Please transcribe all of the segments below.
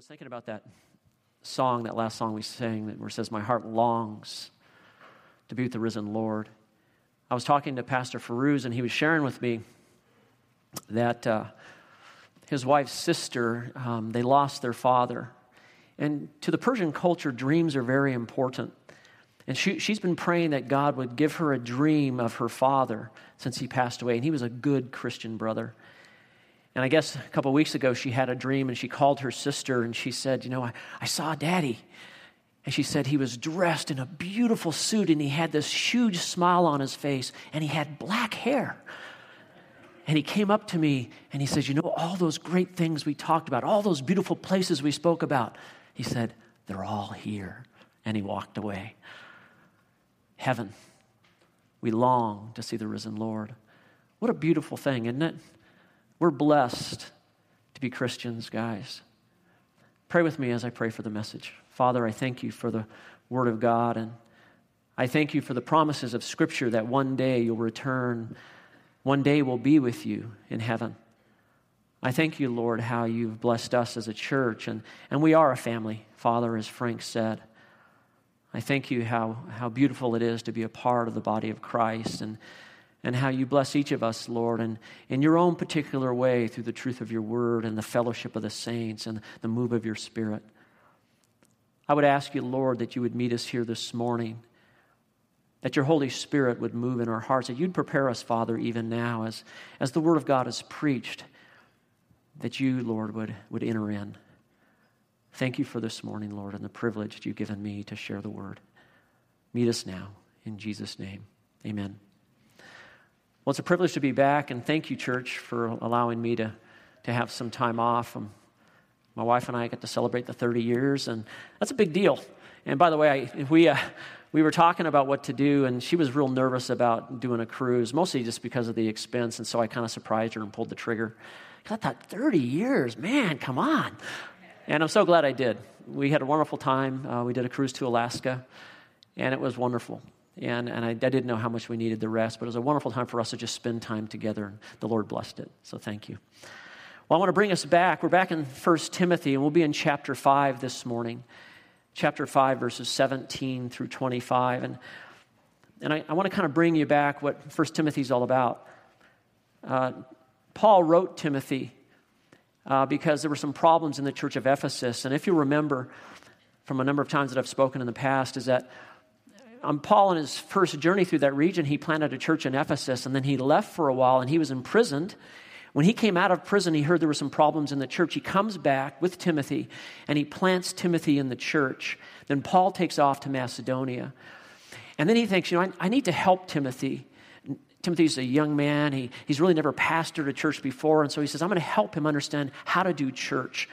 was thinking about that song, that last song we sang, where it says, My heart longs to be with the risen Lord. I was talking to Pastor Farouz, and he was sharing with me that uh, his wife's sister, um, they lost their father. And to the Persian culture, dreams are very important. And she, she's been praying that God would give her a dream of her father since he passed away. And he was a good Christian brother. And I guess a couple weeks ago, she had a dream and she called her sister and she said, You know, I, I saw daddy. And she said he was dressed in a beautiful suit and he had this huge smile on his face and he had black hair. And he came up to me and he says, You know, all those great things we talked about, all those beautiful places we spoke about, he said, They're all here. And he walked away. Heaven. We long to see the risen Lord. What a beautiful thing, isn't it? We're blessed to be Christians, guys. Pray with me as I pray for the message. Father, I thank you for the Word of God, and I thank you for the promises of Scripture that one day you'll return, one day we'll be with you in heaven. I thank you, Lord, how you've blessed us as a church, and, and we are a family, Father, as Frank said. I thank you how, how beautiful it is to be a part of the body of Christ and and how you bless each of us, Lord, and in your own particular way through the truth of your word and the fellowship of the saints and the move of your spirit. I would ask you, Lord, that you would meet us here this morning, that your Holy Spirit would move in our hearts, that you'd prepare us, Father, even now as, as the word of God is preached, that you, Lord, would, would enter in. Thank you for this morning, Lord, and the privilege that you've given me to share the word. Meet us now. In Jesus' name, amen. Well, it's a privilege to be back, and thank you, church, for allowing me to, to have some time off. Um, my wife and I get to celebrate the 30 years, and that's a big deal. And by the way, I, we, uh, we were talking about what to do, and she was real nervous about doing a cruise, mostly just because of the expense, and so I kind of surprised her and pulled the trigger. I thought, 30 years, man, come on. And I'm so glad I did. We had a wonderful time. Uh, we did a cruise to Alaska, and it was wonderful. And, and I, I, didn't know how much we needed the rest, but it was a wonderful time for us to just spend time together, and the Lord blessed it. So thank you. Well, I want to bring us back. We're back in 1 Timothy, and we'll be in chapter 5 this morning. Chapter 5, verses 17 through 25. And, and I, I want to kind of bring you back what 1 Timothy is all about. Uh, Paul wrote Timothy uh, because there were some problems in the church of Ephesus. And if you remember from a number of times that I've spoken in the past, is that um, Paul, on his first journey through that region, he planted a church in Ephesus and then he left for a while and he was imprisoned. When he came out of prison, he heard there were some problems in the church. He comes back with Timothy and he plants Timothy in the church. Then Paul takes off to Macedonia. And then he thinks, you know, I, I need to help Timothy. Timothy's a young man. He, he's really never pastored a church before. And so he says, I'm going to help him understand how to do church.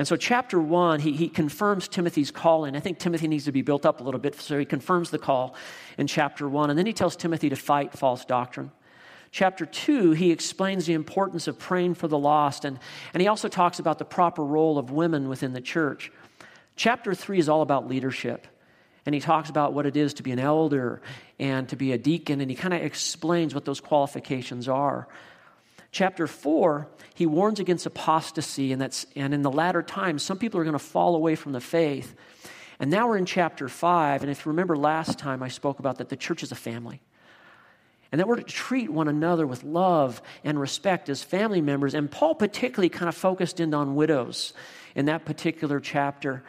And so, chapter one, he, he confirms Timothy's call, and I think Timothy needs to be built up a little bit, so he confirms the call in chapter one. And then he tells Timothy to fight false doctrine. Chapter two, he explains the importance of praying for the lost, and, and he also talks about the proper role of women within the church. Chapter three is all about leadership. And he talks about what it is to be an elder and to be a deacon, and he kind of explains what those qualifications are. Chapter 4, he warns against apostasy, and, that's, and in the latter times, some people are going to fall away from the faith. And now we're in chapter 5, and if you remember last time I spoke about that the church is a family. And that we're to treat one another with love and respect as family members. And Paul particularly kind of focused in on widows in that particular chapter.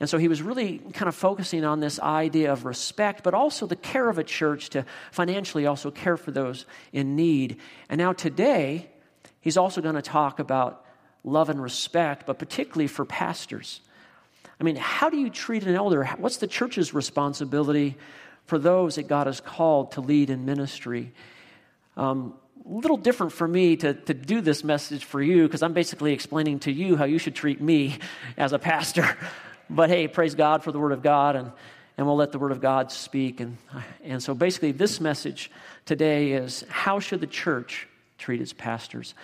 And so he was really kind of focusing on this idea of respect, but also the care of a church to financially also care for those in need. And now today, he's also going to talk about love and respect, but particularly for pastors. I mean, how do you treat an elder? What's the church's responsibility for those that God has called to lead in ministry? Um, a little different for me to, to do this message for you because I'm basically explaining to you how you should treat me as a pastor. But hey, praise God for the Word of God, and, and we'll let the Word of God speak. And, and so basically, this message today is how should the church treat its pastors?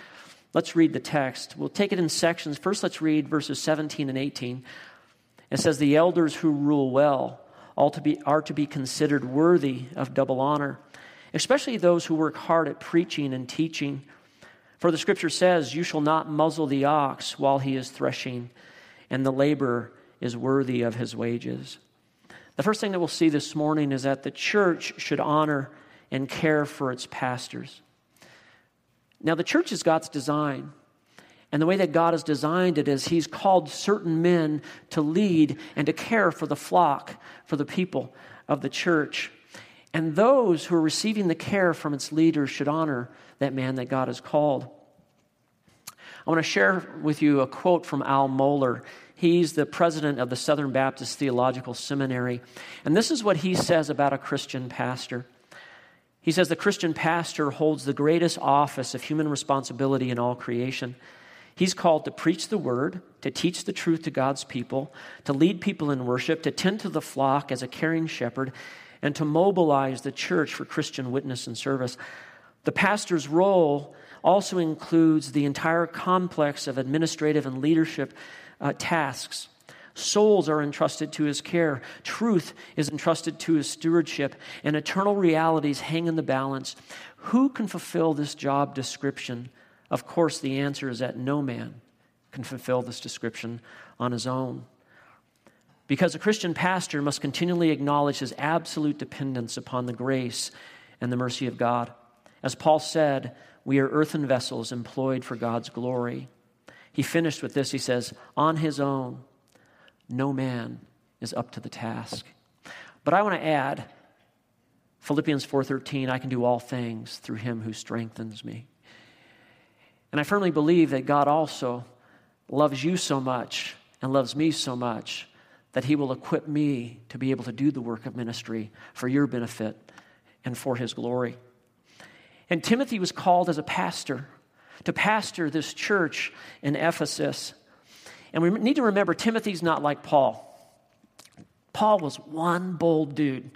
Let's read the text. We'll take it in sections. First, let's read verses 17 and 18. It says, The elders who rule well all to be, are to be considered worthy of double honor, especially those who work hard at preaching and teaching. For the scripture says, You shall not muzzle the ox while he is threshing and the laborer is worthy of his wages. The first thing that we'll see this morning is that the church should honor and care for its pastors. Now, the church is God's design. And the way that God has designed it is He's called certain men to lead and to care for the flock, for the people of the church. And those who are receiving the care from its leaders should honor that man that God has called. I want to share with you a quote from Al Mohler. He's the president of the Southern Baptist Theological Seminary. And this is what he says about a Christian pastor. He says the Christian pastor holds the greatest office of human responsibility in all creation. He's called to preach the word, to teach the truth to God's people, to lead people in worship, to tend to the flock as a caring shepherd, and to mobilize the church for Christian witness and service. The pastor's role also includes the entire complex of administrative and leadership uh, tasks. Souls are entrusted to his care. Truth is entrusted to his stewardship, and eternal realities hang in the balance. Who can fulfill this job description? Of course, the answer is that no man can fulfill this description on his own. Because a Christian pastor must continually acknowledge his absolute dependence upon the grace and the mercy of God. As Paul said, we are earthen vessels employed for God's glory. He finished with this. He says, On his own, no man is up to the task. But I want to add Philippians 4:13, I can do all things through him who strengthens me. And I firmly believe that God also loves you so much and loves me so much that He will equip me to be able to do the work of ministry for your benefit and for His glory. And Timothy was called as a pastor to pastor this church in Ephesus. And we need to remember Timothy's not like Paul. Paul was one bold dude.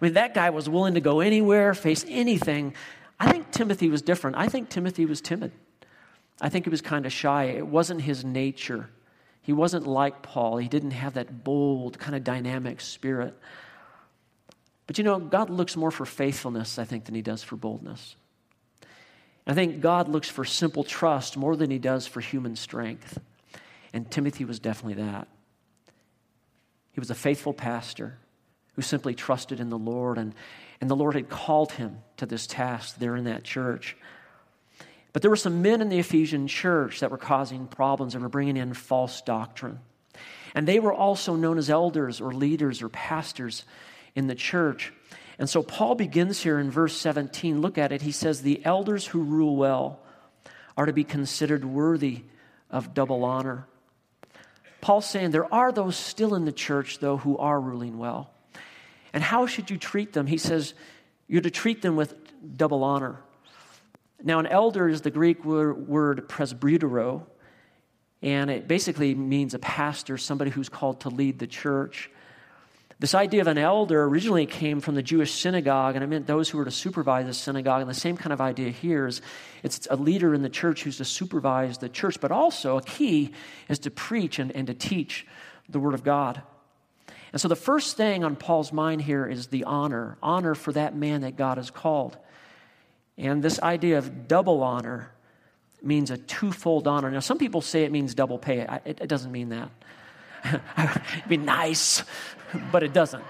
I mean, that guy was willing to go anywhere, face anything. I think Timothy was different. I think Timothy was timid. I think he was kind of shy. It wasn't his nature. He wasn't like Paul. He didn't have that bold, kind of dynamic spirit. But you know, God looks more for faithfulness, I think, than he does for boldness. I think God looks for simple trust more than he does for human strength. And Timothy was definitely that. He was a faithful pastor who simply trusted in the Lord, and, and the Lord had called him to this task there in that church. But there were some men in the Ephesian church that were causing problems and were bringing in false doctrine. And they were also known as elders or leaders or pastors in the church. And so Paul begins here in verse 17. Look at it. He says, The elders who rule well are to be considered worthy of double honor. Paul's saying there are those still in the church, though, who are ruling well. And how should you treat them? He says, You're to treat them with double honor. Now, an elder is the Greek word, presbytero, and it basically means a pastor, somebody who's called to lead the church. This idea of an elder originally came from the Jewish synagogue, and it meant those who were to supervise the synagogue. And the same kind of idea here is it's a leader in the church who's to supervise the church, but also a key is to preach and, and to teach the Word of God. And so the first thing on Paul's mind here is the honor honor for that man that God has called. And this idea of double honor means a twofold honor. Now, some people say it means double pay. it, it doesn't mean that. It'd be nice, but it doesn't.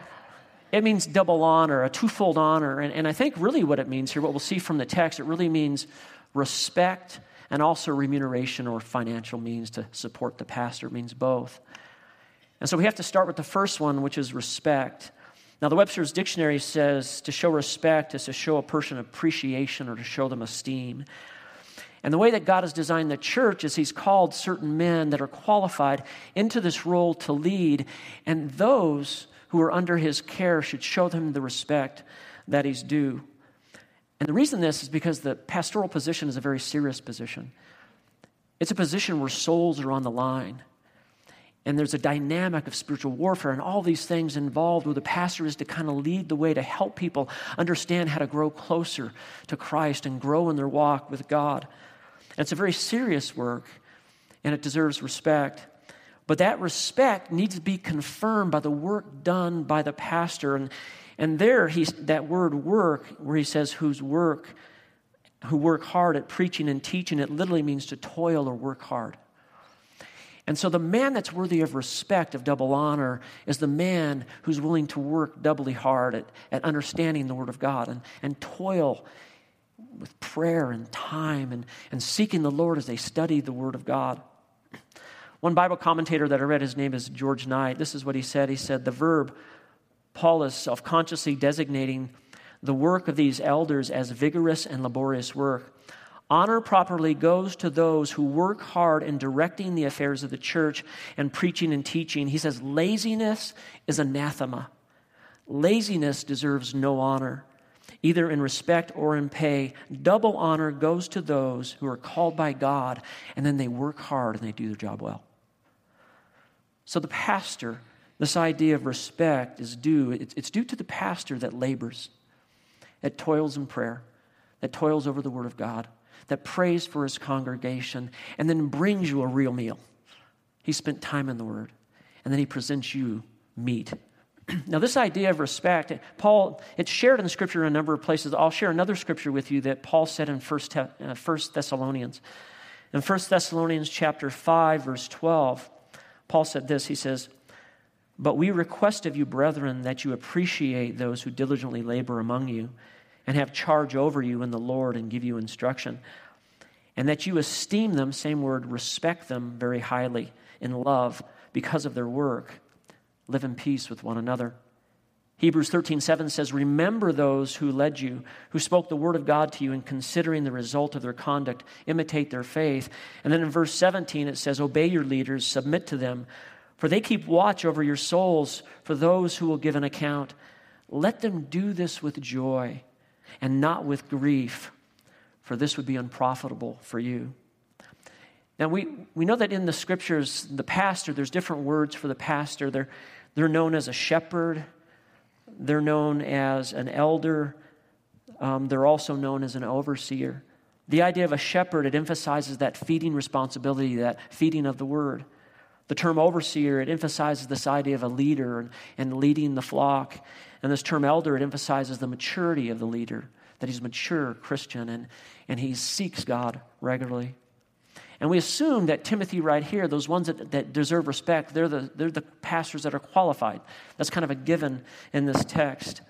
It means double honor, a twofold honor. And, and I think really what it means here, what we'll see from the text, it really means respect and also remuneration or financial means to support the pastor. It means both. And so we have to start with the first one, which is respect. Now, the Webster's Dictionary says to show respect is to show a person appreciation or to show them esteem. And the way that God has designed the church is He's called certain men that are qualified into this role to lead, and those who are under His care should show them the respect that He's due. And the reason this is because the pastoral position is a very serious position. It's a position where souls are on the line and there's a dynamic of spiritual warfare and all these things involved where the pastor is to kind of lead the way to help people understand how to grow closer to Christ and grow in their walk with God. It's a very serious work and it deserves respect. But that respect needs to be confirmed by the work done by the pastor. And, and there, he's, that word work, where he says, whose work, who work hard at preaching and teaching, it literally means to toil or work hard. And so the man that's worthy of respect, of double honor, is the man who's willing to work doubly hard at, at understanding the Word of God and, and toil with prayer and time and, and seeking the Lord as they study the Word of God. One Bible commentator that I read, his name is George Knight, this is what he said. He said, The verb, Paul is self consciously designating the work of these elders as vigorous and laborious work. Honor properly goes to those who work hard in directing the affairs of the church and preaching and teaching. He says, Laziness is anathema. Laziness deserves no honor, either in respect or in pay. Double honor goes to those who are called by God, and then they work hard and they do their job well. So the pastor, this idea of respect is due, it's due to the pastor that labors, that toils in prayer, that toils over the Word of God that prays for his congregation, and then brings you a real meal. He spent time in the Word, and then he presents you meat. Now, this idea of respect, Paul, it's shared in the scripture in a number of places. I'll share another scripture with you that Paul said in First, uh, Thessalonians. In 1 Thessalonians chapter 5, verse 12, Paul said this. He says, But we request of you, brethren, that you appreciate those who diligently labor among you and have charge over you in the Lord and give you instruction. And that you esteem them, same word, respect them very highly in love because of their work. Live in peace with one another. Hebrews 13:7 says, Remember those who led you, who spoke the word of God to you, and considering the result of their conduct, imitate their faith. And then in verse 17, it says, Obey your leaders, submit to them, for they keep watch over your souls for those who will give an account. Let them do this with joy and not with grief, for this would be unprofitable for you. Now, we, we know that in the scriptures, the pastor, there's different words for the pastor. They're, they're known as a shepherd, they're known as an elder, um, they're also known as an overseer. The idea of a shepherd, it emphasizes that feeding responsibility, that feeding of the word. The term overseer, it emphasizes this idea of a leader and, and leading the flock. And this term elder, it emphasizes the maturity of the leader, that he's a mature Christian and, and he seeks God regularly. And we assume that Timothy, right here, those ones that, that deserve respect, they're the, they're the pastors that are qualified. That's kind of a given in this text.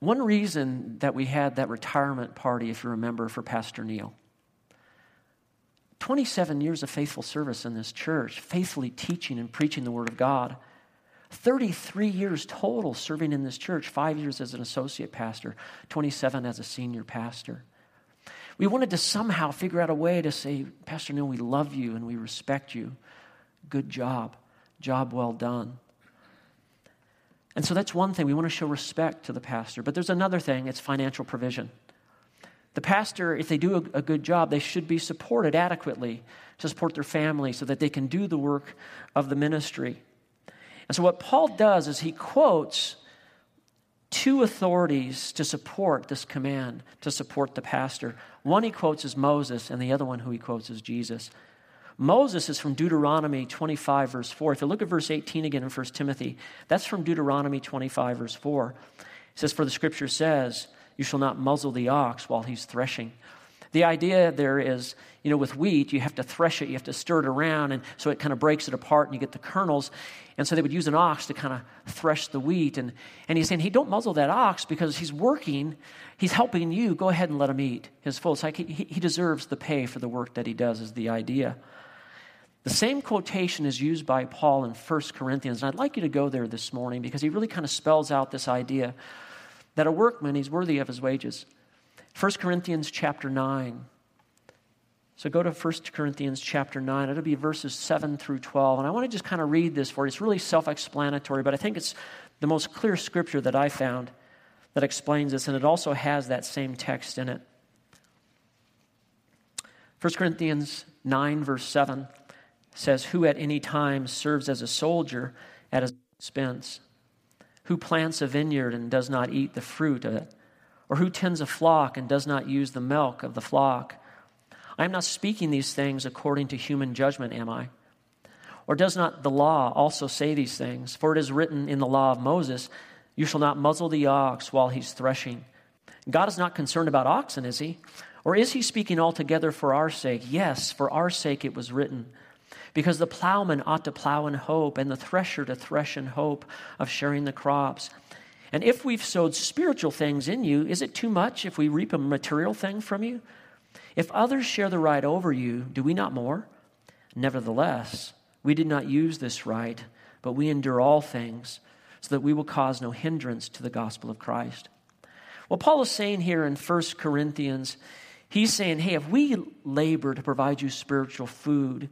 One reason that we had that retirement party, if you remember, for Pastor Neil 27 years of faithful service in this church, faithfully teaching and preaching the Word of God. 33 years total serving in this church, five years as an associate pastor, 27 as a senior pastor. We wanted to somehow figure out a way to say, Pastor Neil, we love you and we respect you. Good job. Job well done. And so that's one thing. We want to show respect to the pastor. But there's another thing it's financial provision. The pastor, if they do a, a good job, they should be supported adequately to support their family so that they can do the work of the ministry. And so, what Paul does is he quotes two authorities to support this command, to support the pastor. One he quotes is Moses, and the other one who he quotes is Jesus. Moses is from Deuteronomy 25, verse 4. If you look at verse 18 again in 1 Timothy, that's from Deuteronomy 25, verse 4. It says, For the scripture says, You shall not muzzle the ox while he's threshing. The idea there is, you know, with wheat, you have to thresh it, you have to stir it around, and so it kind of breaks it apart and you get the kernels. And so they would use an ox to kind of thresh the wheat. And, and he's saying, hey, don't muzzle that ox because he's working, he's helping you. Go ahead and let him eat his full. It's like he, he deserves the pay for the work that he does, is the idea. The same quotation is used by Paul in 1 Corinthians, and I'd like you to go there this morning because he really kind of spells out this idea that a workman, he's worthy of his wages. 1 Corinthians chapter 9. So go to 1 Corinthians chapter 9. It'll be verses 7 through 12. And I want to just kind of read this for you. It's really self explanatory, but I think it's the most clear scripture that I found that explains this, and it also has that same text in it. 1 Corinthians 9, verse 7 says, Who at any time serves as a soldier at his expense? Who plants a vineyard and does not eat the fruit of it? Or who tends a flock and does not use the milk of the flock? I am not speaking these things according to human judgment, am I? Or does not the law also say these things? For it is written in the law of Moses, You shall not muzzle the ox while he's threshing. God is not concerned about oxen, is he? Or is he speaking altogether for our sake? Yes, for our sake it was written. Because the plowman ought to plow in hope, and the thresher to thresh in hope of sharing the crops. And if we've sowed spiritual things in you, is it too much if we reap a material thing from you? If others share the right over you, do we not more? Nevertheless, we did not use this right, but we endure all things, so that we will cause no hindrance to the gospel of Christ. What Paul is saying here in 1 Corinthians, he's saying, hey, if we labor to provide you spiritual food,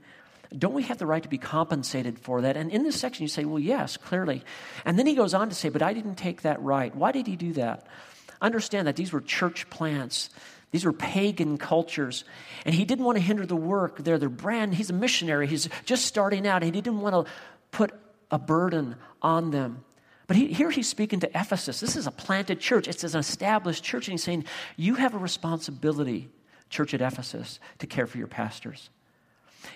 don't we have the right to be compensated for that? And in this section, you say, well, yes, clearly. And then he goes on to say, but I didn't take that right. Why did he do that? Understand that these were church plants. These were pagan cultures. And he didn't want to hinder the work. They're their brand. He's a missionary. He's just starting out. And he didn't want to put a burden on them. But he, here he's speaking to Ephesus. This is a planted church, it's an established church. And he's saying, You have a responsibility, church at Ephesus, to care for your pastors.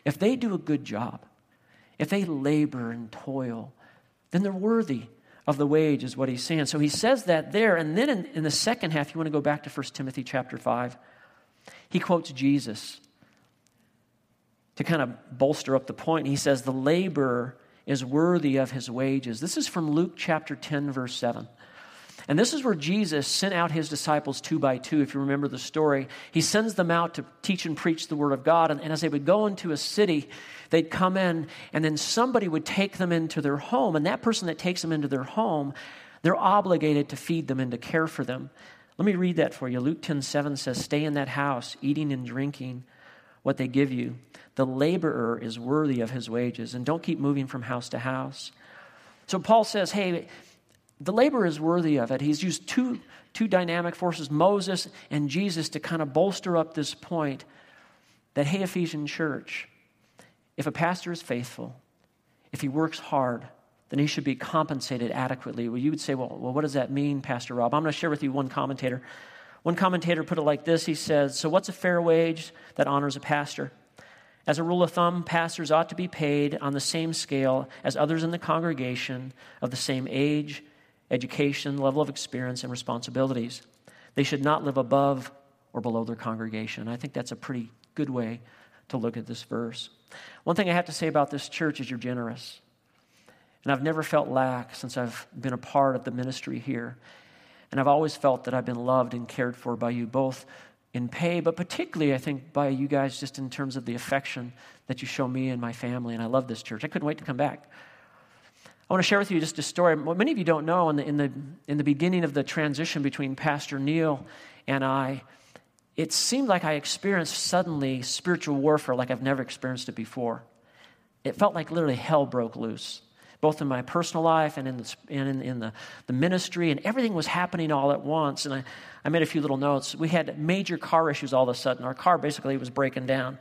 If they do a good job, if they labor and toil, then they're worthy of the wage, is what he's saying. So he says that there. And then in, in the second half, you want to go back to 1 Timothy chapter 5, he quotes Jesus to kind of bolster up the point. He says, The laborer is worthy of his wages. This is from Luke chapter 10, verse 7. And this is where Jesus sent out his disciples two by two, if you remember the story. He sends them out to teach and preach the word of God. And, and, as they would go into a city, they'd come in, and then somebody would take them into their home. And that person that takes them into their home, they're obligated to feed them and to care for them. Let me read that for you. Luke 10 7 says, Stay in that house, eating and drinking what they give you. The laborer is worthy of his wages, and don't keep moving from house to house. So Paul says, Hey, the laborer is worthy of it. He's used two, two dynamic forces, Moses and Jesus, to kind of bolster up this point that, hey, Ephesian church, if a pastor is faithful, if he works hard, then he should be compensated adequately. Well, you would say, well, well what does that mean, Pastor Rob? I'm going to share with you one commentator. One commentator put it like this He says, So, what's a fair wage that honors a pastor? As a rule of thumb, pastors ought to be paid on the same scale as others in the congregation of the same age, education, level of experience, and responsibilities. They should not live above or below their congregation. I think that's a pretty good way to look at this verse. One thing I have to say about this church is you're generous. And I've never felt lack since I've been a part of the ministry here. And I've always felt that I've been loved and cared for by you, both in pay, but particularly, I think, by you guys just in terms of the affection that you show me and my family. And I love this church. I couldn't wait to come back. I want to share with you just a story. What many of you don't know, in the, in the, in the beginning of the transition between Pastor Neil and I, it seemed like I experienced suddenly spiritual warfare like I've never experienced it before. It felt like literally hell broke loose, both in my personal life and in the, and in, in the, the ministry, and everything was happening all at once. And I, I made a few little notes. We had major car issues all of a sudden. Our car basically was breaking down.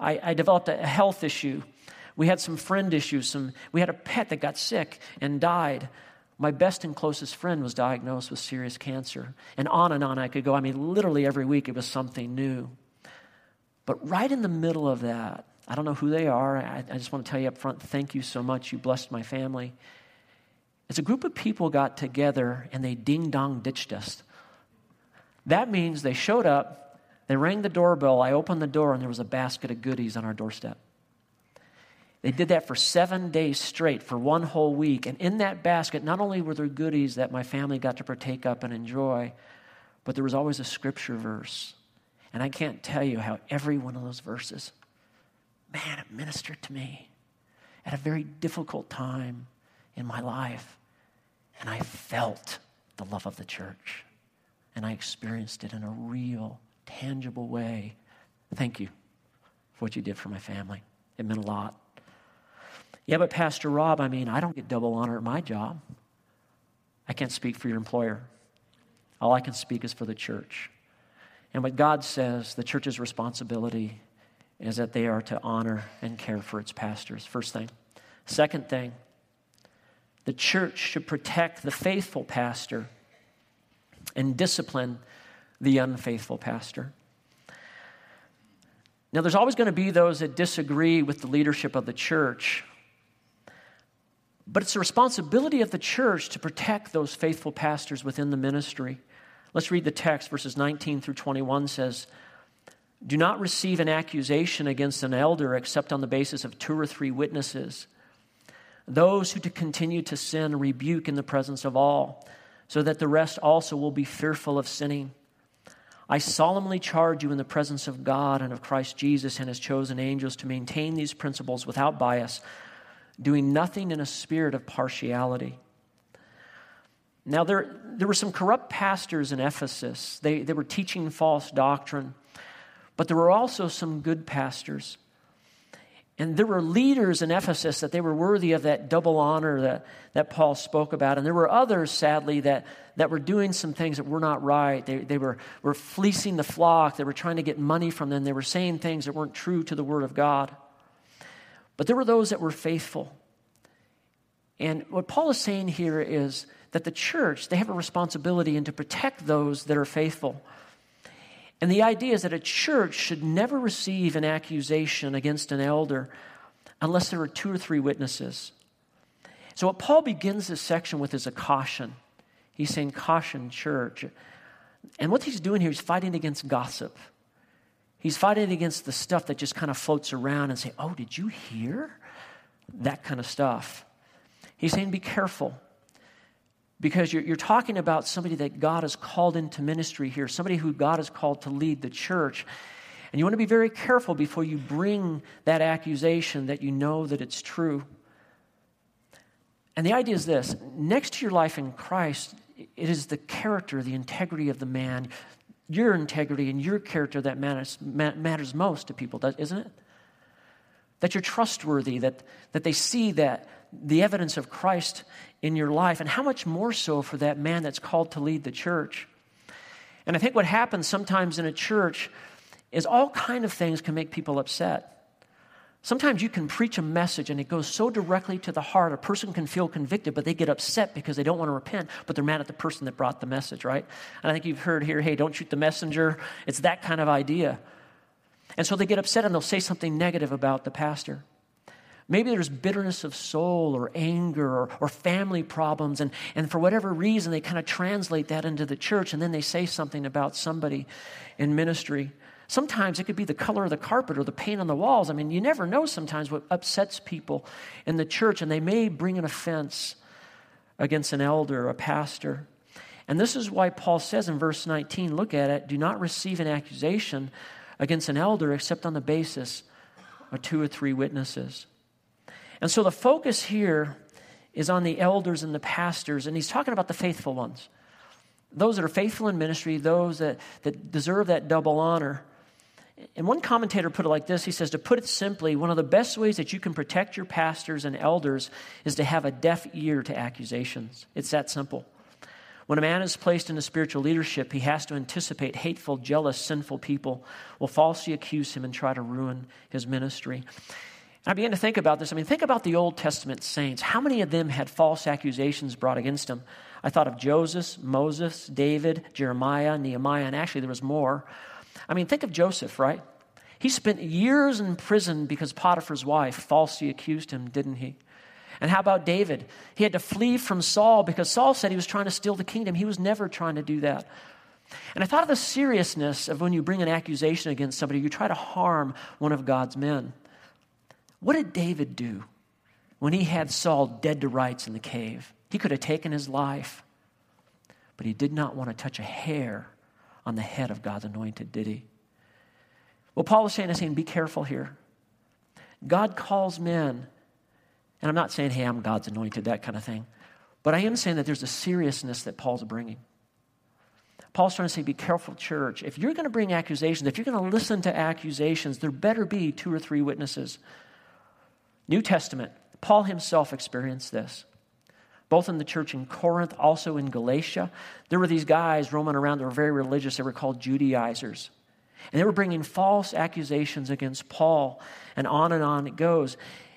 I, I developed a health issue we had some friend issues. Some, we had a pet that got sick and died. My best and closest friend was diagnosed with serious cancer. And on and on I could go. I mean, literally every week it was something new. But right in the middle of that, I don't know who they are. I, I just want to tell you up front thank you so much. You blessed my family. As a group of people got together and they ding dong ditched us. That means they showed up, they rang the doorbell, I opened the door, and there was a basket of goodies on our doorstep. They did that for seven days straight, for one whole week. And in that basket, not only were there goodies that my family got to partake up and enjoy, but there was always a scripture verse. And I can't tell you how every one of those verses, man, it ministered to me at a very difficult time in my life. And I felt the love of the church. And I experienced it in a real, tangible way. Thank you for what you did for my family. It meant a lot. Yeah, but Pastor Rob, I mean, I don't get double honor at my job. I can't speak for your employer. All I can speak is for the church. And what God says, the church's responsibility is that they are to honor and care for its pastors. First thing. Second thing, the church should protect the faithful pastor and discipline the unfaithful pastor. Now, there's always going to be those that disagree with the leadership of the church. But it's the responsibility of the church to protect those faithful pastors within the ministry. Let's read the text. Verses 19 through 21 says, Do not receive an accusation against an elder except on the basis of two or three witnesses. Those who to continue to sin rebuke in the presence of all, so that the rest also will be fearful of sinning. I solemnly charge you in the presence of God and of Christ Jesus and his chosen angels to maintain these principles without bias, doing nothing in a spirit of partiality. Now, there, there were some corrupt pastors in Ephesus. They, they were teaching false doctrine, but there were also some good pastors. And there were leaders in Ephesus that they were worthy of that double honor that, that Paul spoke about. And there were others, sadly, that, that were doing some things that were not right. They, they were, were fleecing the flock, they were trying to get money from them, they were saying things that weren't true to the Word of God. But there were those that were faithful. And what Paul is saying here is that the church, they have a responsibility and to protect those that are faithful. And the idea is that a church should never receive an accusation against an elder unless there are two or three witnesses. So, what Paul begins this section with is a caution. He's saying, Caution, church. And what he's doing here is fighting against gossip. He's fighting against the stuff that just kind of floats around and say, Oh, did you hear? That kind of stuff. He's saying, Be careful because you're, you're talking about somebody that God has called into ministry here, somebody who God has called to lead the church. And you want to be very careful before you bring that accusation that you know that it's true. And the idea is this next to your life in Christ, it is the character, the integrity of the man, your integrity and your character that matters, matters most to people, isn't it? That you're trustworthy, that, that they see that the evidence of Christ in your life, and how much more so for that man that's called to lead the church. And I think what happens sometimes in a church is all kind of things can make people upset. Sometimes you can preach a message and it goes so directly to the heart, a person can feel convicted, but they get upset because they don't want to repent, but they're mad at the person that brought the message, right? And I think you've heard here, hey, don't shoot the messenger. It's that kind of idea. And so they get upset and they'll say something negative about the pastor. Maybe there's bitterness of soul or anger or, or family problems, and, and for whatever reason, they kind of translate that into the church, and then they say something about somebody in ministry. Sometimes it could be the color of the carpet or the paint on the walls. I mean, you never know sometimes what upsets people in the church, and they may bring an offense against an elder or a pastor. And this is why Paul says in verse 19 look at it, do not receive an accusation against an elder except on the basis of two or three witnesses. And so the focus here is on the elders and the pastors, and he's talking about the faithful ones. Those that are faithful in ministry, those that, that deserve that double honor. And one commentator put it like this he says, To put it simply, one of the best ways that you can protect your pastors and elders is to have a deaf ear to accusations. It's that simple. When a man is placed into spiritual leadership, he has to anticipate hateful, jealous, sinful people will falsely accuse him and try to ruin his ministry. I began to think about this. I mean, think about the Old Testament saints. How many of them had false accusations brought against them? I thought of Joseph, Moses, David, Jeremiah, Nehemiah, and actually there was more. I mean, think of Joseph, right? He spent years in prison because Potiphar's wife falsely accused him, didn't he? And how about David? He had to flee from Saul because Saul said he was trying to steal the kingdom. He was never trying to do that. And I thought of the seriousness of when you bring an accusation against somebody, you try to harm one of God's men. What did David do when he had Saul dead to rights in the cave? He could have taken his life, but he did not want to touch a hair on the head of God's anointed, did he? Well, Paul is saying, is saying, be careful here. God calls men, and I'm not saying, hey, I'm God's anointed, that kind of thing, but I am saying that there's a seriousness that Paul's bringing. Paul's trying to say, be careful, church. If you're going to bring accusations, if you're going to listen to accusations, there better be two or three witnesses. New Testament, Paul himself experienced this. Both in the church in Corinth, also in Galatia. There were these guys roaming around that were very religious. They were called Judaizers. And they were bringing false accusations against Paul, and on and on it goes.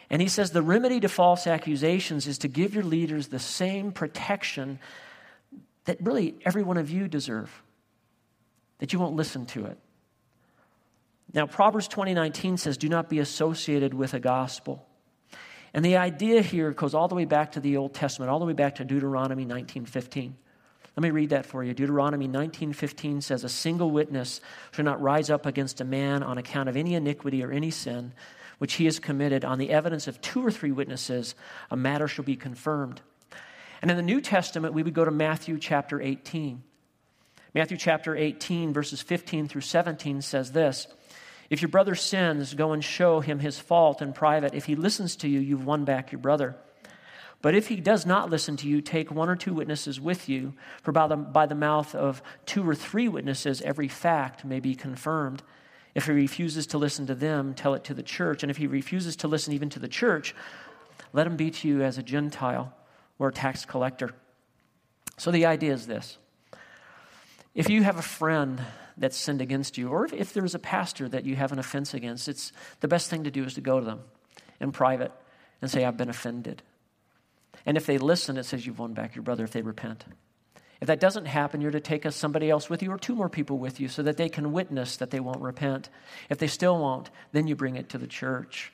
And he says the remedy to false accusations is to give your leaders the same protection that really every one of you deserve, that you won't listen to it. Now, Proverbs 20:19 says, "Do not be associated with a gospel." And the idea here goes all the way back to the Old Testament, all the way back to Deuteronomy 19:15. Let me read that for you. Deuteronomy 19:15 says a single witness shall not rise up against a man on account of any iniquity or any sin which he has committed on the evidence of two or three witnesses a matter shall be confirmed. And in the New Testament we would go to Matthew chapter 18. Matthew chapter 18 verses 15 through 17 says this If your brother sins, go and show him his fault in private. If he listens to you, you've won back your brother. But if he does not listen to you, take one or two witnesses with you, for by the, by the mouth of two or three witnesses, every fact may be confirmed. If he refuses to listen to them, tell it to the church. And if he refuses to listen even to the church, let him be to you as a Gentile or a tax collector. So the idea is this if you have a friend that's sinned against you, or if, if there's a pastor that you have an offense against, it's the best thing to do is to go to them in private and say, I've been offended. And if they listen, it says you've won back your brother if they repent. If that doesn't happen, you're to take somebody else with you or two more people with you so that they can witness that they won't repent. If they still won't, then you bring it to the church.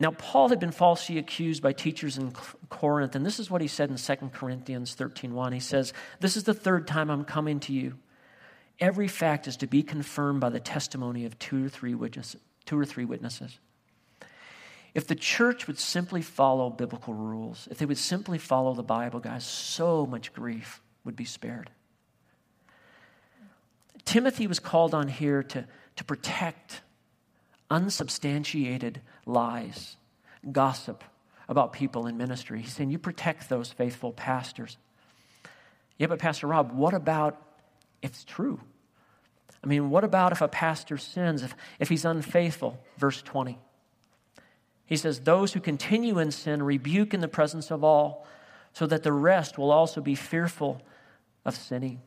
Now, Paul had been falsely accused by teachers in Corinth, and this is what he said in 2 Corinthians 13.1. He says, This is the third time I'm coming to you. Every fact is to be confirmed by the testimony of two or three witnesses. Two or three witnesses. If the church would simply follow biblical rules, if they would simply follow the Bible, guys, so much grief would be spared. Timothy was called on here to, to protect unsubstantiated lies, gossip about people in ministry. He's saying, You protect those faithful pastors. Yeah, but Pastor Rob, what about if it's true? I mean, what about if a pastor sins, if, if he's unfaithful? Verse 20. He says, Those who continue in sin rebuke in the presence of all, so that the rest will also be fearful of sinning.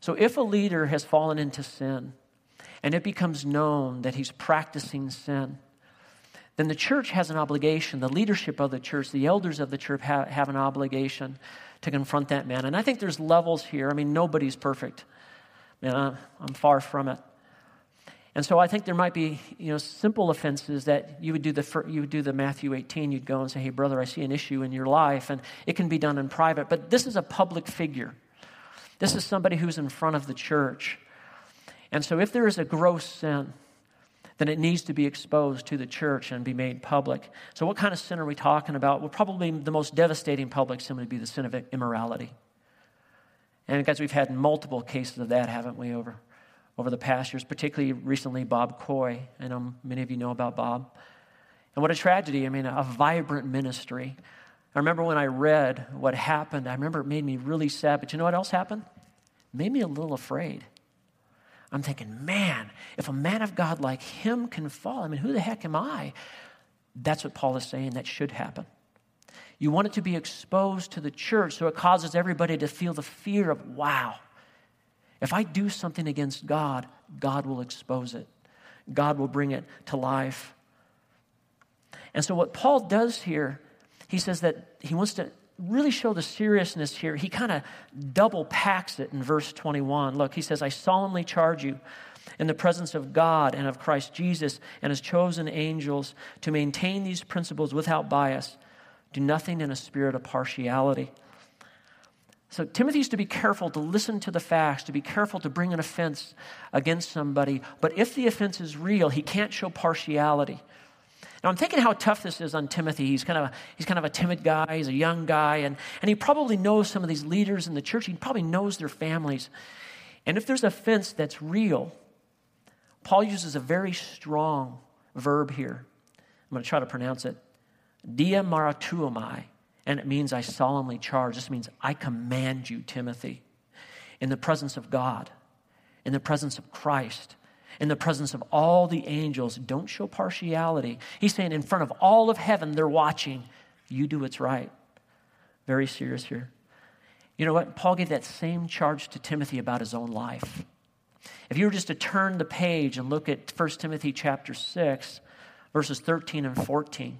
So if a leader has fallen into sin and it becomes known that he's practicing sin, then the church has an obligation, the leadership of the church, the elders of the church have, have an obligation to confront that man. And I think there's levels here. I mean, nobody's perfect. Man, I'm far from it. And so I think there might be, you know, simple offenses that you would do the you would do the Matthew 18. You'd go and say, "Hey, brother, I see an issue in your life," and it can be done in private. But this is a public figure. This is somebody who's in front of the church. And so, if there is a gross sin, then it needs to be exposed to the church and be made public. So, what kind of sin are we talking about? Well, probably the most devastating public sin would be the sin of immorality. And guys, we've had multiple cases of that, haven't we, over over the past years, particularly recently Bob Coy. I know many of you know about Bob. And what a tragedy. I mean, a vibrant ministry. I remember when I read what happened, I remember it made me really sad. But you know what else happened? It made me a little afraid. I'm thinking, man, if a man of God like him can fall, I mean, who the heck am I? That's what Paul is saying that should happen. You want it to be exposed to the church so it causes everybody to feel the fear of, wow, if I do something against God, God will expose it, God will bring it to life. And so, what Paul does here, he says that he wants to really show the seriousness here. He kind of double packs it in verse 21. Look, he says, I solemnly charge you in the presence of God and of Christ Jesus and his chosen angels to maintain these principles without bias. Do nothing in a spirit of partiality so Timothy's to be careful to listen to the facts, to be careful to bring an offense against somebody. But if the offense is real, he can't show partiality. Now I'm thinking how tough this is on Timothy. He's kind of a, he's kind of a timid guy. He's a young guy, and, and he probably knows some of these leaders in the church. He probably knows their families. And if there's an offense that's real, Paul uses a very strong verb here. I'm going to try to pronounce it. Dia maratuomai and it means I solemnly charge. This means I command you, Timothy, in the presence of God, in the presence of Christ, in the presence of all the angels. Don't show partiality. He's saying, in front of all of heaven, they're watching. You do what's right. Very serious here. You know what? Paul gave that same charge to Timothy about his own life. If you were just to turn the page and look at 1 Timothy chapter 6, verses 13 and 14.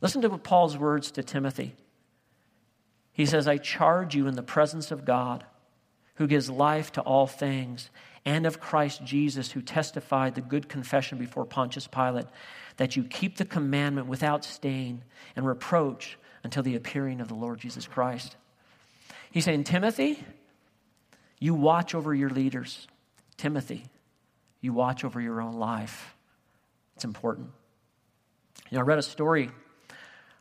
Listen to Paul's words to Timothy. He says, I charge you in the presence of God, who gives life to all things, and of Christ Jesus, who testified the good confession before Pontius Pilate, that you keep the commandment without stain and reproach until the appearing of the Lord Jesus Christ. He's saying, Timothy, you watch over your leaders. Timothy, you watch over your own life. It's important. You know, I read a story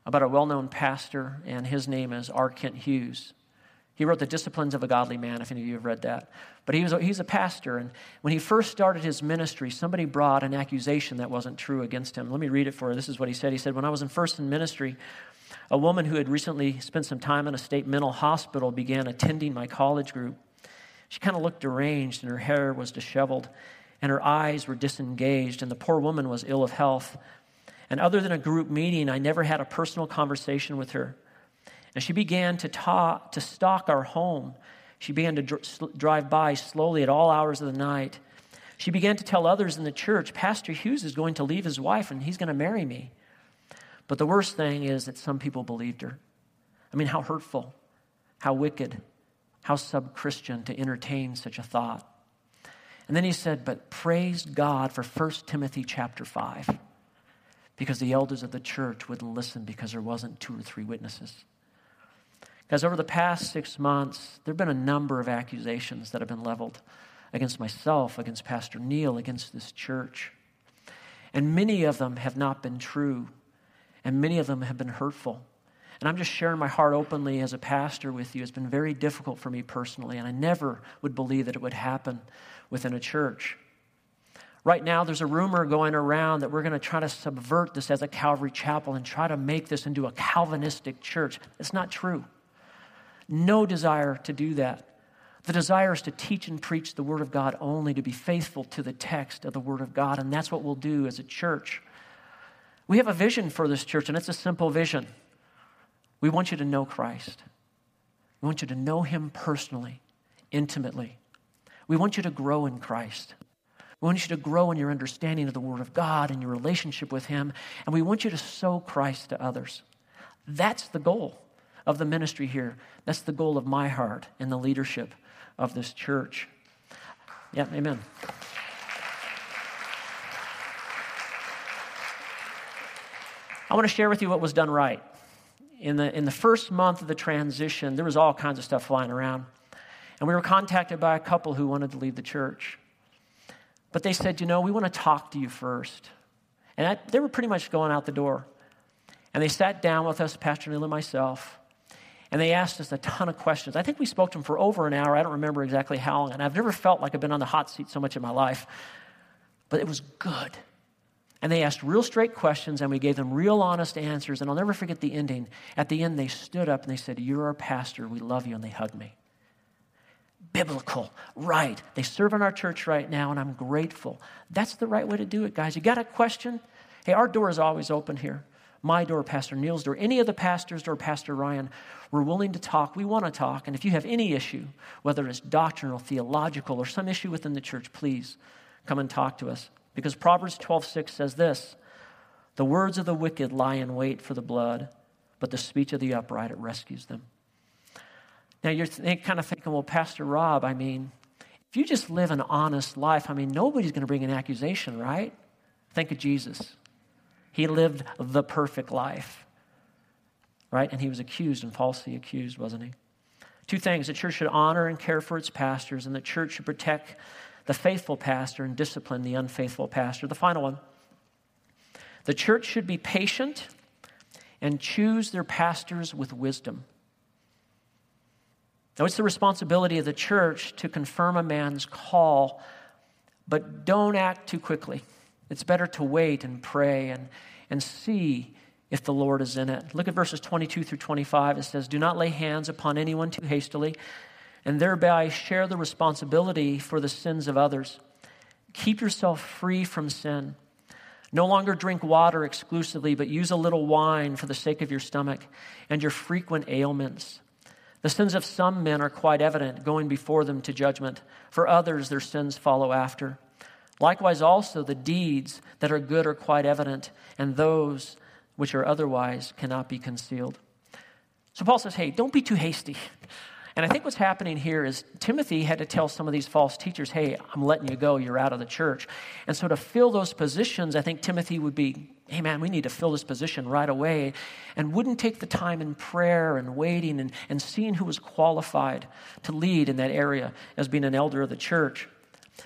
about a well known pastor, and his name is R. Kent Hughes. He wrote The Disciplines of a Godly Man, if any of you have read that. But he was a, he's a pastor, and when he first started his ministry, somebody brought an accusation that wasn't true against him. Let me read it for you. This is what he said. He said, When I was in first in ministry, a woman who had recently spent some time in a state mental hospital began attending my college group. She kind of looked deranged, and her hair was disheveled, and her eyes were disengaged, and the poor woman was ill of health. And other than a group meeting, I never had a personal conversation with her. And she began to, talk, to stalk our home. She began to dr- drive by slowly at all hours of the night. She began to tell others in the church, Pastor Hughes is going to leave his wife and he's going to marry me. But the worst thing is that some people believed her. I mean, how hurtful, how wicked, how sub Christian to entertain such a thought. And then he said, But praise God for 1 Timothy chapter 5, because the elders of the church wouldn't listen because there wasn't two or three witnesses. Because over the past six months, there have been a number of accusations that have been leveled against myself, against Pastor Neil, against this church. And many of them have not been true, and many of them have been hurtful. And I'm just sharing my heart openly as a pastor with you. It's been very difficult for me personally, and I never would believe that it would happen within a church. Right now, there's a rumor going around that we're going to try to subvert this as a Calvary Chapel and try to make this into a Calvinistic church. It's not true. No desire to do that. The desire is to teach and preach the Word of God only, to be faithful to the text of the Word of God, and that's what we'll do as a church. We have a vision for this church, and it's a simple vision. We want you to know Christ. We want you to know Him personally, intimately. We want you to grow in Christ. We want you to grow in your understanding of the Word of God and your relationship with Him, and we want you to sow Christ to others. That's the goal of the ministry here. That's the goal of my heart and the leadership of this church. Yeah, amen. I want to share with you what was done right. In the, in the first month of the transition, there was all kinds of stuff flying around. And we were contacted by a couple who wanted to leave the church. But they said, you know, we want to talk to you first. And I, they were pretty much going out the door. And they sat down with us, Pastor Neil and myself, and they asked us a ton of questions. I think we spoke to them for over an hour. I don't remember exactly how long. And I've never felt like I've been on the hot seat so much in my life. But it was good. And they asked real straight questions, and we gave them real honest answers. And I'll never forget the ending. At the end, they stood up and they said, You're our pastor. We love you. And they hugged me. Biblical, right. They serve in our church right now, and I'm grateful. That's the right way to do it, guys. You got a question? Hey, our door is always open here my door, Pastor Neil's door, any of the pastors' door, Pastor Ryan, we're willing to talk. We want to talk. And if you have any issue, whether it's doctrinal, theological, or some issue within the church, please come and talk to us. Because Proverbs 12:6 says this: "The words of the wicked lie in wait for the blood, but the speech of the upright it rescues them." Now you're kind of thinking, well, Pastor Rob, I mean, if you just live an honest life, I mean, nobody's going to bring an accusation, right? Think of Jesus. He lived the perfect life, right? And he was accused and falsely accused, wasn't he? Two things the church should honor and care for its pastors, and the church should protect the faithful pastor and discipline the unfaithful pastor. The final one the church should be patient and choose their pastors with wisdom. Now, it's the responsibility of the church to confirm a man's call, but don't act too quickly. It's better to wait and pray and, and see if the Lord is in it. Look at verses 22 through 25. It says, Do not lay hands upon anyone too hastily, and thereby share the responsibility for the sins of others. Keep yourself free from sin. No longer drink water exclusively, but use a little wine for the sake of your stomach and your frequent ailments. The sins of some men are quite evident, going before them to judgment. For others, their sins follow after. Likewise, also, the deeds that are good are quite evident, and those which are otherwise cannot be concealed. So Paul says, hey, don't be too hasty. And I think what's happening here is Timothy had to tell some of these false teachers, hey, I'm letting you go, you're out of the church. And so to fill those positions, I think Timothy would be, hey, man, we need to fill this position right away, and wouldn't take the time in prayer and waiting and, and seeing who was qualified to lead in that area as being an elder of the church.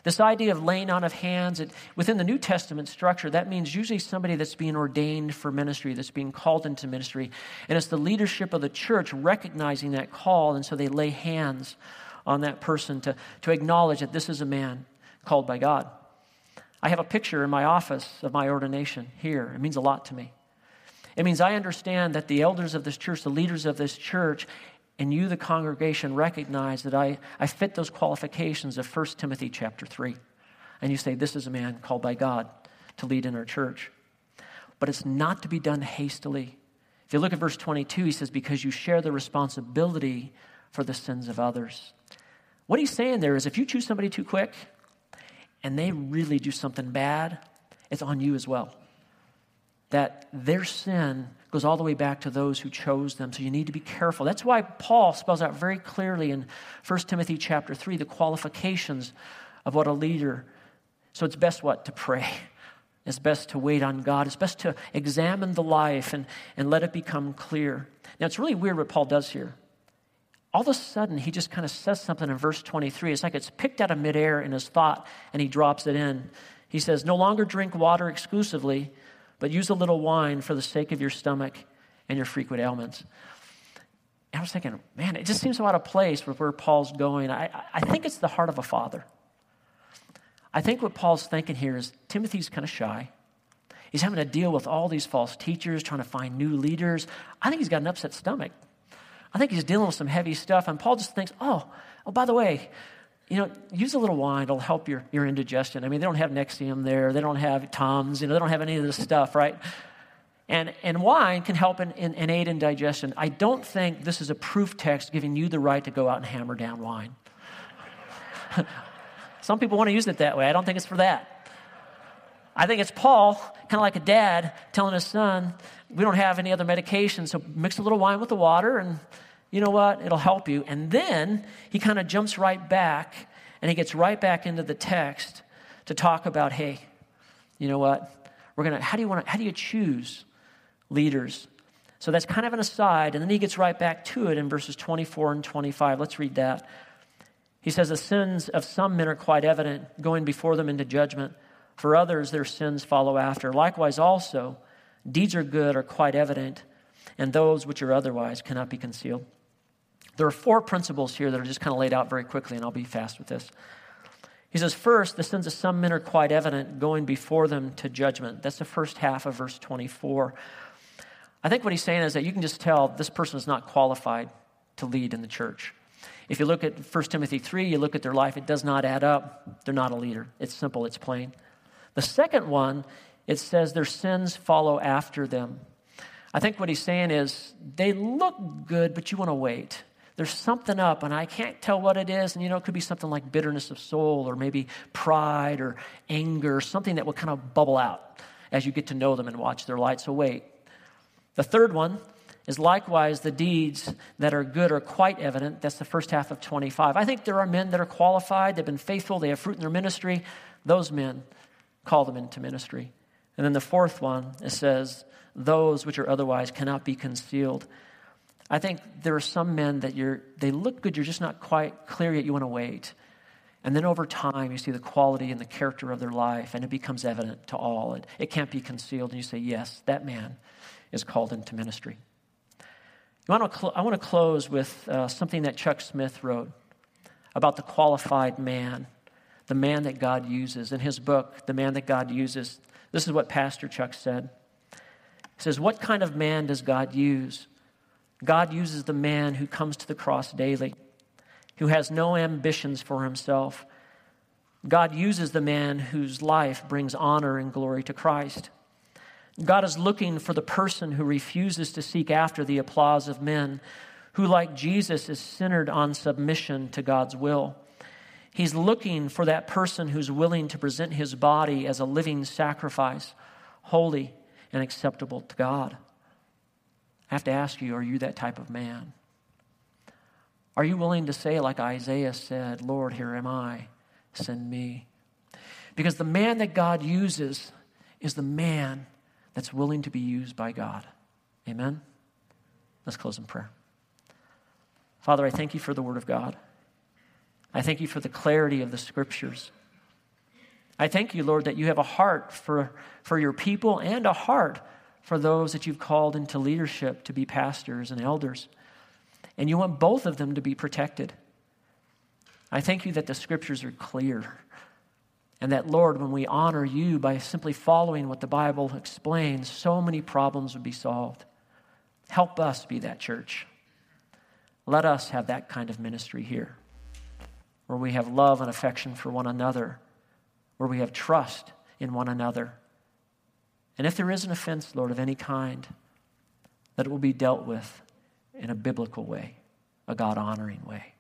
This idea of laying on of hands, it, within the New Testament structure, that means usually somebody that's being ordained for ministry, that's being called into ministry. And it's the leadership of the church recognizing that call, and so they lay hands on that person to, to acknowledge that this is a man called by God. I have a picture in my office of my ordination here. It means a lot to me. It means I understand that the elders of this church, the leaders of this church, and you, the congregation, recognize that I, I fit those qualifications of 1 Timothy chapter 3. And you say, This is a man called by God to lead in our church. But it's not to be done hastily. If you look at verse 22, he says, Because you share the responsibility for the sins of others. What he's saying there is if you choose somebody too quick and they really do something bad, it's on you as well. That their sin goes all the way back to those who chose them. So you need to be careful. That's why Paul spells out very clearly in 1 Timothy chapter 3 the qualifications of what a leader. So it's best what? To pray. It's best to wait on God. It's best to examine the life and, and let it become clear. Now, it's really weird what Paul does here. All of a sudden, he just kind of says something in verse 23. It's like it's picked out of midair in his thought, and he drops it in. He says, No longer drink water exclusively but use a little wine for the sake of your stomach and your frequent ailments. And I was thinking, man, it just seems so out of place with where Paul's going. I, I think it's the heart of a father. I think what Paul's thinking here is Timothy's kind of shy. He's having to deal with all these false teachers, trying to find new leaders. I think he's got an upset stomach. I think he's dealing with some heavy stuff. And Paul just thinks, oh, oh, by the way, you know, use a little wine. It'll help your, your indigestion. I mean, they don't have Nexium there. They don't have Tums. You know, they don't have any of this stuff, right? And, and wine can help in, in, in aid in digestion. I don't think this is a proof text giving you the right to go out and hammer down wine. Some people want to use it that way. I don't think it's for that. I think it's Paul, kind of like a dad, telling his son, we don't have any other medication, so mix a little wine with the water and you know what? It'll help you. And then he kind of jumps right back and he gets right back into the text to talk about, hey, you know what? We're gonna how do you want to how do you choose leaders? So that's kind of an aside, and then he gets right back to it in verses 24 and 25. Let's read that. He says, The sins of some men are quite evident, going before them into judgment. For others, their sins follow after. Likewise, also, deeds are good are quite evident, and those which are otherwise cannot be concealed. There are four principles here that are just kind of laid out very quickly, and I'll be fast with this. He says, First, the sins of some men are quite evident, going before them to judgment. That's the first half of verse 24. I think what he's saying is that you can just tell this person is not qualified to lead in the church. If you look at 1 Timothy 3, you look at their life, it does not add up. They're not a leader. It's simple, it's plain. The second one, it says their sins follow after them. I think what he's saying is they look good, but you want to wait there's something up and I can't tell what it is. And you know, it could be something like bitterness of soul or maybe pride or anger, something that will kind of bubble out as you get to know them and watch their light. So wait. The third one is likewise the deeds that are good are quite evident. That's the first half of 25. I think there are men that are qualified, they've been faithful, they have fruit in their ministry. Those men call them into ministry. And then the fourth one, it says, those which are otherwise cannot be concealed. I think there are some men that you're, they look good, you're just not quite clear yet, you want to wait. And then over time, you see the quality and the character of their life, and it becomes evident to all. It, it can't be concealed, and you say, Yes, that man is called into ministry. I want to, cl- I want to close with uh, something that Chuck Smith wrote about the qualified man, the man that God uses. In his book, The Man That God Uses, this is what Pastor Chuck said. He says, What kind of man does God use? God uses the man who comes to the cross daily, who has no ambitions for himself. God uses the man whose life brings honor and glory to Christ. God is looking for the person who refuses to seek after the applause of men, who, like Jesus, is centered on submission to God's will. He's looking for that person who's willing to present his body as a living sacrifice, holy and acceptable to God. I have to ask you, are you that type of man? Are you willing to say, like Isaiah said, Lord, here am I, send me? Because the man that God uses is the man that's willing to be used by God. Amen? Let's close in prayer. Father, I thank you for the Word of God. I thank you for the clarity of the Scriptures. I thank you, Lord, that you have a heart for, for your people and a heart for those that you've called into leadership to be pastors and elders. And you want both of them to be protected. I thank you that the Scriptures are clear. And that, Lord, when we honor you by simply following what the Bible explains, so many problems would be solved. Help us be that church. Let us have that kind of ministry here, where we have love and affection for one another, where we have trust in one another. And if there is an offense, Lord, of any kind, that it will be dealt with in a biblical way, a God honoring way.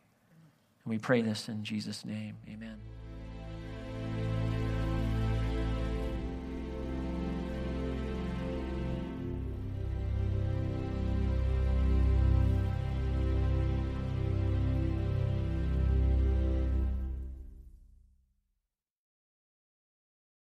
And we pray this in Jesus' name. Amen.